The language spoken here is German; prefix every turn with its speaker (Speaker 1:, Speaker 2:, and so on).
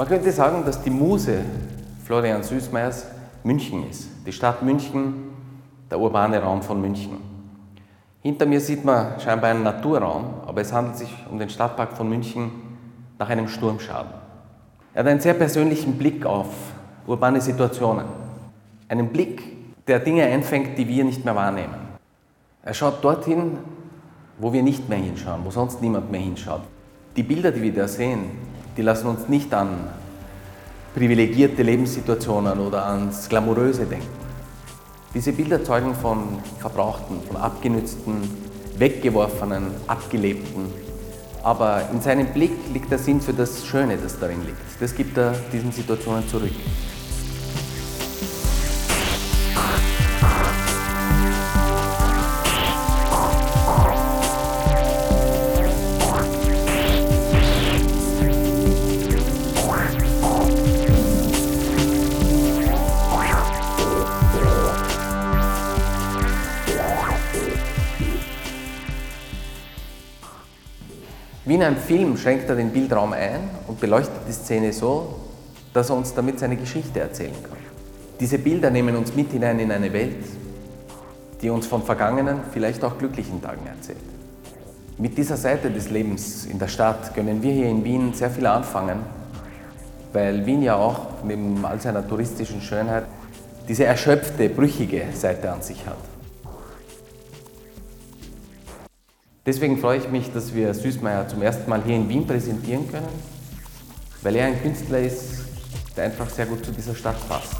Speaker 1: Man könnte sagen, dass die Muse Florian Süßmeyers München ist. Die Stadt München, der urbane Raum von München. Hinter mir sieht man scheinbar einen Naturraum, aber es handelt sich um den Stadtpark von München nach einem Sturmschaden. Er hat einen sehr persönlichen Blick auf urbane Situationen. Einen Blick, der Dinge einfängt, die wir nicht mehr wahrnehmen. Er schaut dorthin, wo wir nicht mehr hinschauen, wo sonst niemand mehr hinschaut. Die Bilder, die wir da sehen, die lassen uns nicht an privilegierte Lebenssituationen oder ans Glamouröse denken. Diese Bilder zeugen von verbrauchten, von abgenützten, weggeworfenen, abgelebten. Aber in seinem Blick liegt der Sinn für das Schöne, das darin liegt. Das gibt er diesen Situationen zurück. Wie in einem Film schränkt er den Bildraum ein und beleuchtet die Szene so, dass er uns damit seine Geschichte erzählen kann. Diese Bilder nehmen uns mit hinein in eine Welt, die uns von vergangenen, vielleicht auch glücklichen Tagen erzählt. Mit dieser Seite des Lebens in der Stadt können wir hier in Wien sehr viel anfangen, weil Wien ja auch neben all seiner touristischen Schönheit diese erschöpfte, brüchige Seite an sich hat. Deswegen freue ich mich, dass wir Süßmeier zum ersten Mal hier in Wien präsentieren können, weil er ein Künstler ist, der einfach sehr gut zu dieser Stadt passt.